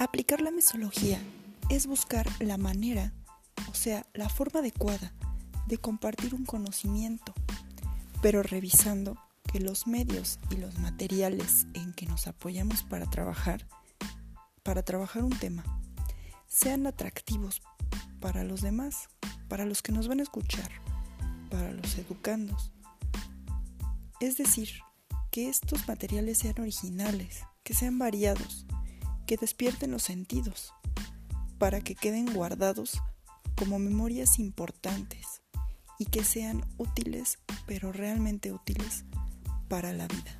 Aplicar la mesología es buscar la manera, o sea, la forma adecuada de compartir un conocimiento, pero revisando que los medios y los materiales en que nos apoyamos para trabajar, para trabajar un tema, sean atractivos para los demás, para los que nos van a escuchar, para los educandos. Es decir, que estos materiales sean originales, que sean variados, que despierten los sentidos, para que queden guardados como memorias importantes y que sean útiles, pero realmente útiles para la vida.